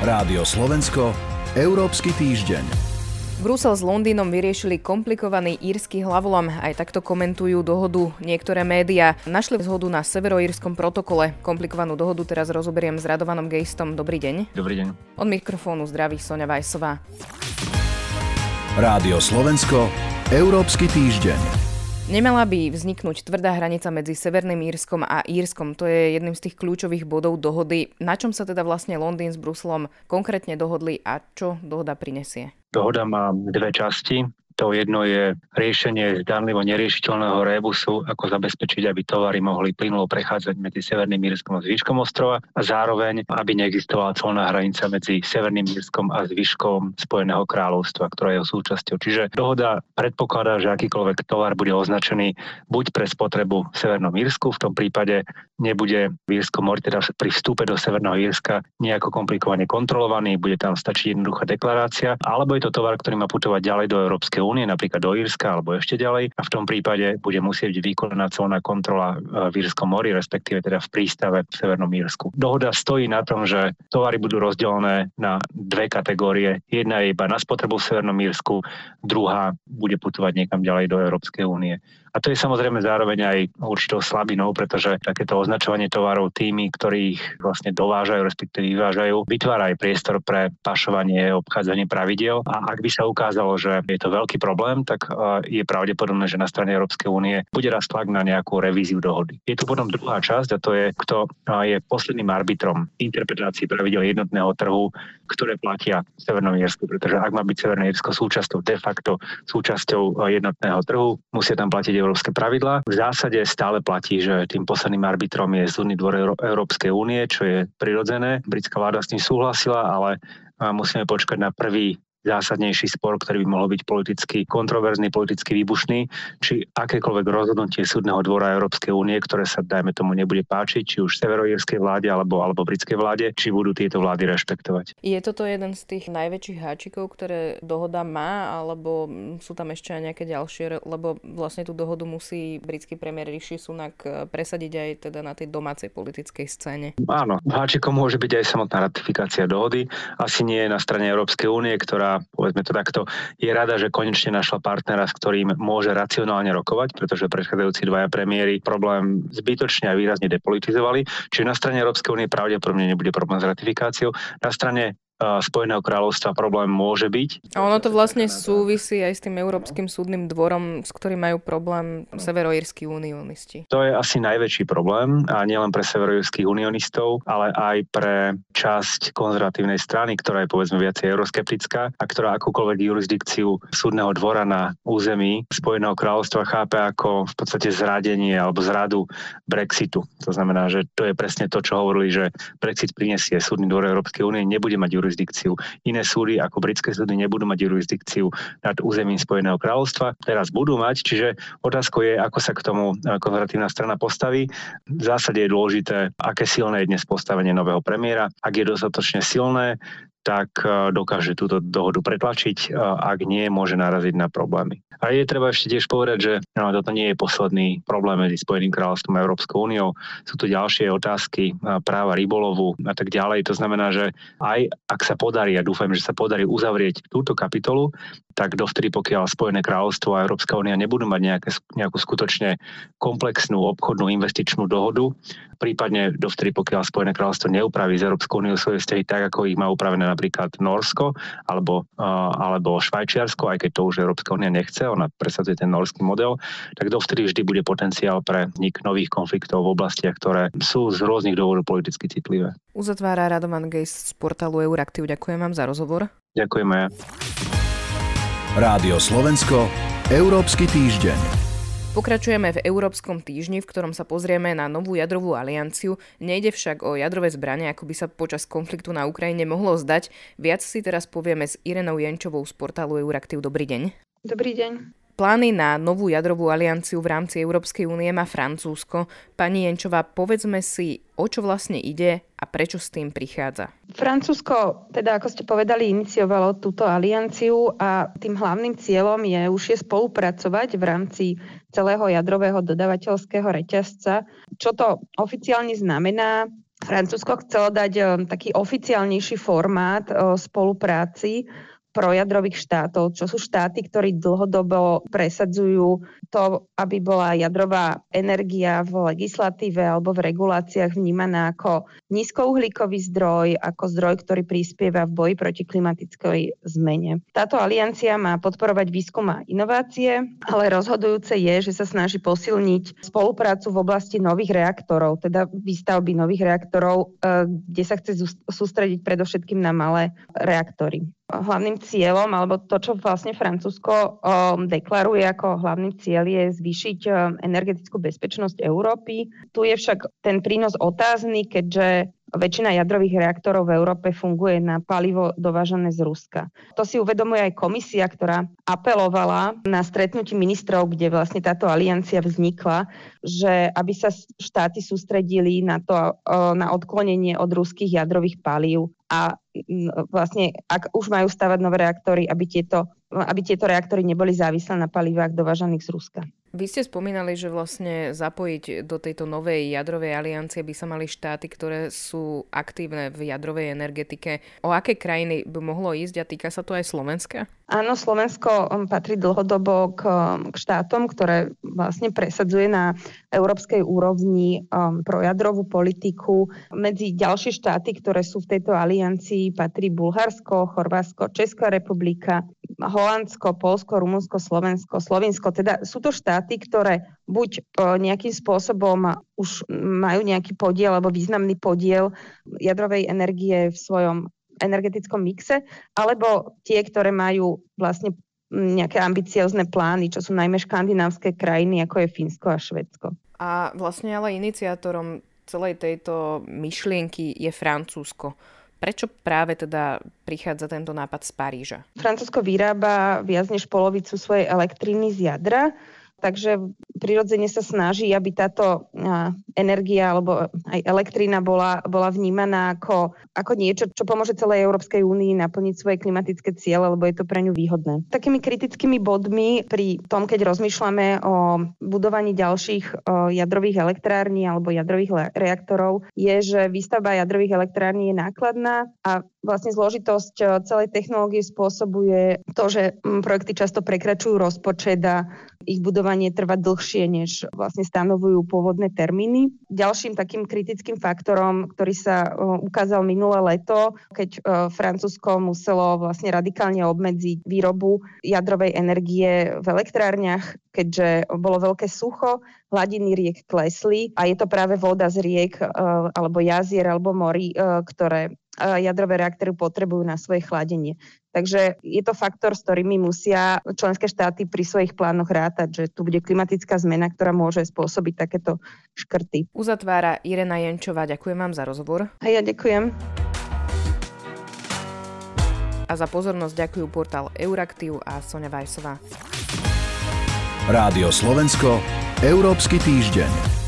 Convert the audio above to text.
Rádio Slovensko, Európsky týždeň. Brusel s Londýnom vyriešili komplikovaný írsky hlavolom. Aj takto komentujú dohodu niektoré médiá. Našli zhodu na severoírskom protokole. Komplikovanú dohodu teraz rozoberiem s Radovanom Gejstom. Dobrý deň. Dobrý deň. Od mikrofónu zdraví Sonja Vajsová. Rádio Slovensko, Európsky týždeň. Nemala by vzniknúť tvrdá hranica medzi Severným Írskom a Írskom. To je jedným z tých kľúčových bodov dohody. Na čom sa teda vlastne Londýn s Bruselom konkrétne dohodli a čo dohoda prinesie? Dohoda má dve časti. To jedno je riešenie zdanlivo neriešiteľného rébusu, ako zabezpečiť, aby tovary mohli plynulo prechádzať medzi Severným Írskom a zvyškom ostrova a zároveň, aby neexistovala colná hranica medzi Severným Írskom a zvyškom Spojeného kráľovstva, ktorá je súčasťou. Čiže dohoda predpokladá, že akýkoľvek tovar bude označený buď pre spotrebu v Severnom Írsku, v tom prípade nebude v Írskom mori, teda pri vstupe do Severného Írska nejako komplikovane kontrolovaný, bude tam stačiť jednoduchá deklarácia, alebo je to tovar, ktorý má putovať ďalej do Európskej únie, napríklad do Írska alebo ešte ďalej a v tom prípade bude musieť vykonať colná kontrola e, v Írskom mori, respektíve teda v prístave v Severnom Írsku. Dohoda stojí na tom, že tovary budú rozdelené na dve kategórie. Jedna je iba na spotrebu v Severnom Írsku, druhá bude putovať niekam ďalej do Európskej únie. A to je samozrejme zároveň aj určitou slabinou, pretože takéto označovanie tovarov tými, ktorých vlastne dovážajú, respektíve vyvážajú, vytvára aj priestor pre pašovanie, obchádzanie pravidel. A ak by sa ukázalo, že je to veľký problém, tak je pravdepodobné, že na strane Európskej únie bude raz tlak na nejakú revíziu dohody. Je tu potom druhá časť a to je, kto je posledným arbitrom interpretácií pravidel jednotného trhu, ktoré platia v Severnom Írsku, pretože ak má byť Severné Írsko súčasťou de facto súčasťou jednotného trhu, musia tam platiť európske pravidlá. V zásade stále platí, že tým posledným arbitrom je súdny dvor Európskej únie, čo je prirodzené. Britská vláda s tým súhlasila, ale musíme počkať na prvý zásadnejší spor, ktorý by mohol byť politicky kontroverzný, politicky výbušný, či akékoľvek rozhodnutie súdneho dvora Európskej únie, ktoré sa, dajme tomu, nebude páčiť, či už severoírskej vláde alebo, alebo britskej vláde, či budú tieto vlády rešpektovať. Je toto jeden z tých najväčších háčikov, ktoré dohoda má, alebo sú tam ešte aj nejaké ďalšie, lebo vlastne tú dohodu musí britský premiér Rishi Sunak eh, presadiť aj teda na tej domácej politickej scéne. Áno, háčikom môže byť aj samotná ratifikácia dohody. Asi nie na strane Európskej únie, ktorá povedzme to takto, je rada, že konečne našla partnera, s ktorým môže racionálne rokovať, pretože predchádzajúci dvaja premiéry problém zbytočne a výrazne depolitizovali. Čiže na strane Európskej únie pravdepodobne nebude problém s ratifikáciou. Na strane Spojeného kráľovstva problém môže byť. A ono to vlastne súvisí aj s tým Európskym súdnym dvorom, s ktorým majú problém severoírsky unionisti. To je asi najväčší problém a nielen pre severoírskych unionistov, ale aj pre časť konzervatívnej strany, ktorá je povedzme viacej euroskeptická a ktorá akúkoľvek jurisdikciu súdneho dvora na území Spojeného kráľovstva chápe ako v podstate zradenie alebo zradu Brexitu. To znamená, že to je presne to, čo hovorili, že Brexit prinesie súdny dvor Európskej únie, nebude mať jurisdikciu. Iné súdy ako britské súdy nebudú mať jurisdikciu nad územím Spojeného kráľovstva. Teraz budú mať, čiže otázka je, ako sa k tomu eh, konzervatívna strana postaví. V zásade je dôležité, aké silné je dnes postavenie nového premiéra. Ak je dostatočne silné, tak e, dokáže túto dohodu pretlačiť, ak nie, môže naraziť na problémy. A je treba ešte tiež povedať, že no, toto nie je posledný problém medzi Spojeným kráľovstvom a Európskou úniou. Sú tu ďalšie otázky e, práva rybolovu a tak ďalej. To znamená, že aj ak sa podarí, a dúfam, že sa podarí uzavrieť túto kapitolu, tak dovtedy, pokiaľ Spojené kráľovstvo a Európska únia nebudú mať nejaké, nejakú skutočne komplexnú obchodnú investičnú dohodu, prípadne dovtedy, pokiaľ Spojené kráľovstvo neupraví z Európskou úniou svoje vzťahy tak, ako ich má upravené napríklad Norsko alebo, alebo Švajčiarsko, aj keď to už Európska únia nechce, ona presadzuje ten norský model, tak dovtedy vždy bude potenciál pre vznik nových konfliktov v oblastiach, ktoré sú z rôznych dôvodov politicky citlivé. Uzatvára Radoman Gejs z portálu Euraktiv. Ďakujem vám za rozhovor. Ďakujeme. Rádio Slovensko, Európsky týždeň. Pokračujeme v Európskom týždni, v ktorom sa pozrieme na novú jadrovú alianciu. Nejde však o jadrové zbranie, ako by sa počas konfliktu na Ukrajine mohlo zdať. Viac si teraz povieme s Irenou Jenčovou z portálu Euraktiv. Dobrý deň. Dobrý deň. Plány na novú jadrovú alianciu v rámci Európskej únie má Francúzsko. Pani Jenčová, povedzme si, o čo vlastne ide a prečo s tým prichádza? Francúzsko, teda ako ste povedali, iniciovalo túto alianciu a tým hlavným cieľom je už je spolupracovať v rámci celého jadrového dodavateľského reťazca. Čo to oficiálne znamená? Francúzsko chcelo dať taký oficiálnejší formát spolupráci projadrových štátov, čo sú štáty, ktorí dlhodobo presadzujú to, aby bola jadrová energia v legislatíve alebo v reguláciách vnímaná ako nízkouhlíkový zdroj, ako zdroj, ktorý prispieva v boji proti klimatickej zmene. Táto aliancia má podporovať výskum a inovácie, ale rozhodujúce je, že sa snaží posilniť spoluprácu v oblasti nových reaktorov, teda výstavby nových reaktorov, eh, kde sa chce sústrediť predovšetkým na malé reaktory hlavným cieľom, alebo to, čo vlastne Francúzsko um, deklaruje ako hlavný cieľ, je zvýšiť um, energetickú bezpečnosť Európy. Tu je však ten prínos otázny, keďže väčšina jadrových reaktorov v Európe funguje na palivo dovážané z Ruska. To si uvedomuje aj komisia, ktorá apelovala na stretnutí ministrov, kde vlastne táto aliancia vznikla, že aby sa štáty sústredili na to, na odklonenie od ruských jadrových palív a vlastne, ak už majú stavať nové reaktory, aby tieto, aby tieto reaktory neboli závislé na palivách dovážaných z Ruska. Vy ste spomínali, že vlastne zapojiť do tejto novej jadrovej aliancie by sa mali štáty, ktoré sú aktívne v jadrovej energetike. O aké krajiny by mohlo ísť a týka sa to aj Slovenska? Áno, Slovensko um, patrí dlhodobo k, um, k štátom, ktoré vlastne presadzuje na európskej úrovni um, projadrovú politiku. Medzi ďalšie štáty, ktoré sú v tejto aliancii, patrí Bulharsko, Chorvátsko, Česká republika, Holandsko, Polsko, Rumunsko, Slovensko, Slovinsko. Teda sú to štáty, ktoré buď nejakým spôsobom už majú nejaký podiel alebo významný podiel jadrovej energie v svojom energetickom mixe, alebo tie, ktoré majú vlastne nejaké ambiciozne plány, čo sú najmä škandinávské krajiny, ako je Fínsko a Švedsko. A vlastne ale iniciátorom celej tejto myšlienky je Francúzsko. Prečo práve teda prichádza tento nápad z Paríža? Francúzsko vyrába viac než polovicu svojej elektriny z jadra takže prirodzene sa snaží, aby táto energia alebo aj elektrina bola, bola vnímaná ako, ako niečo, čo pomôže celej Európskej únii naplniť svoje klimatické ciele, lebo je to pre ňu výhodné. Takými kritickými bodmi pri tom, keď rozmýšľame o budovaní ďalších jadrových elektrární alebo jadrových reaktorov, je, že výstavba jadrových elektrární je nákladná a vlastne zložitosť celej technológie spôsobuje to, že projekty často prekračujú rozpočet a ich budovanie trvá dlhšie, než vlastne stanovujú pôvodné termíny. Ďalším takým kritickým faktorom, ktorý sa ukázal minulé leto, keď Francúzsko muselo vlastne radikálne obmedziť výrobu jadrovej energie v elektrárniach, keďže bolo veľké sucho, hladiny riek klesli a je to práve voda z riek alebo jazier alebo morí, ktoré jadrové reaktory potrebujú na svoje chladenie. Takže je to faktor, s ktorými musia členské štáty pri svojich plánoch rátať, že tu bude klimatická zmena, ktorá môže spôsobiť takéto škrty. Uzatvára Irena Jenčová. Ďakujem vám za rozhovor. A ja ďakujem. A za pozornosť ďakujú portál Euraktiv a Sonja Vajsová. Rádio Slovensko, Európsky týždeň.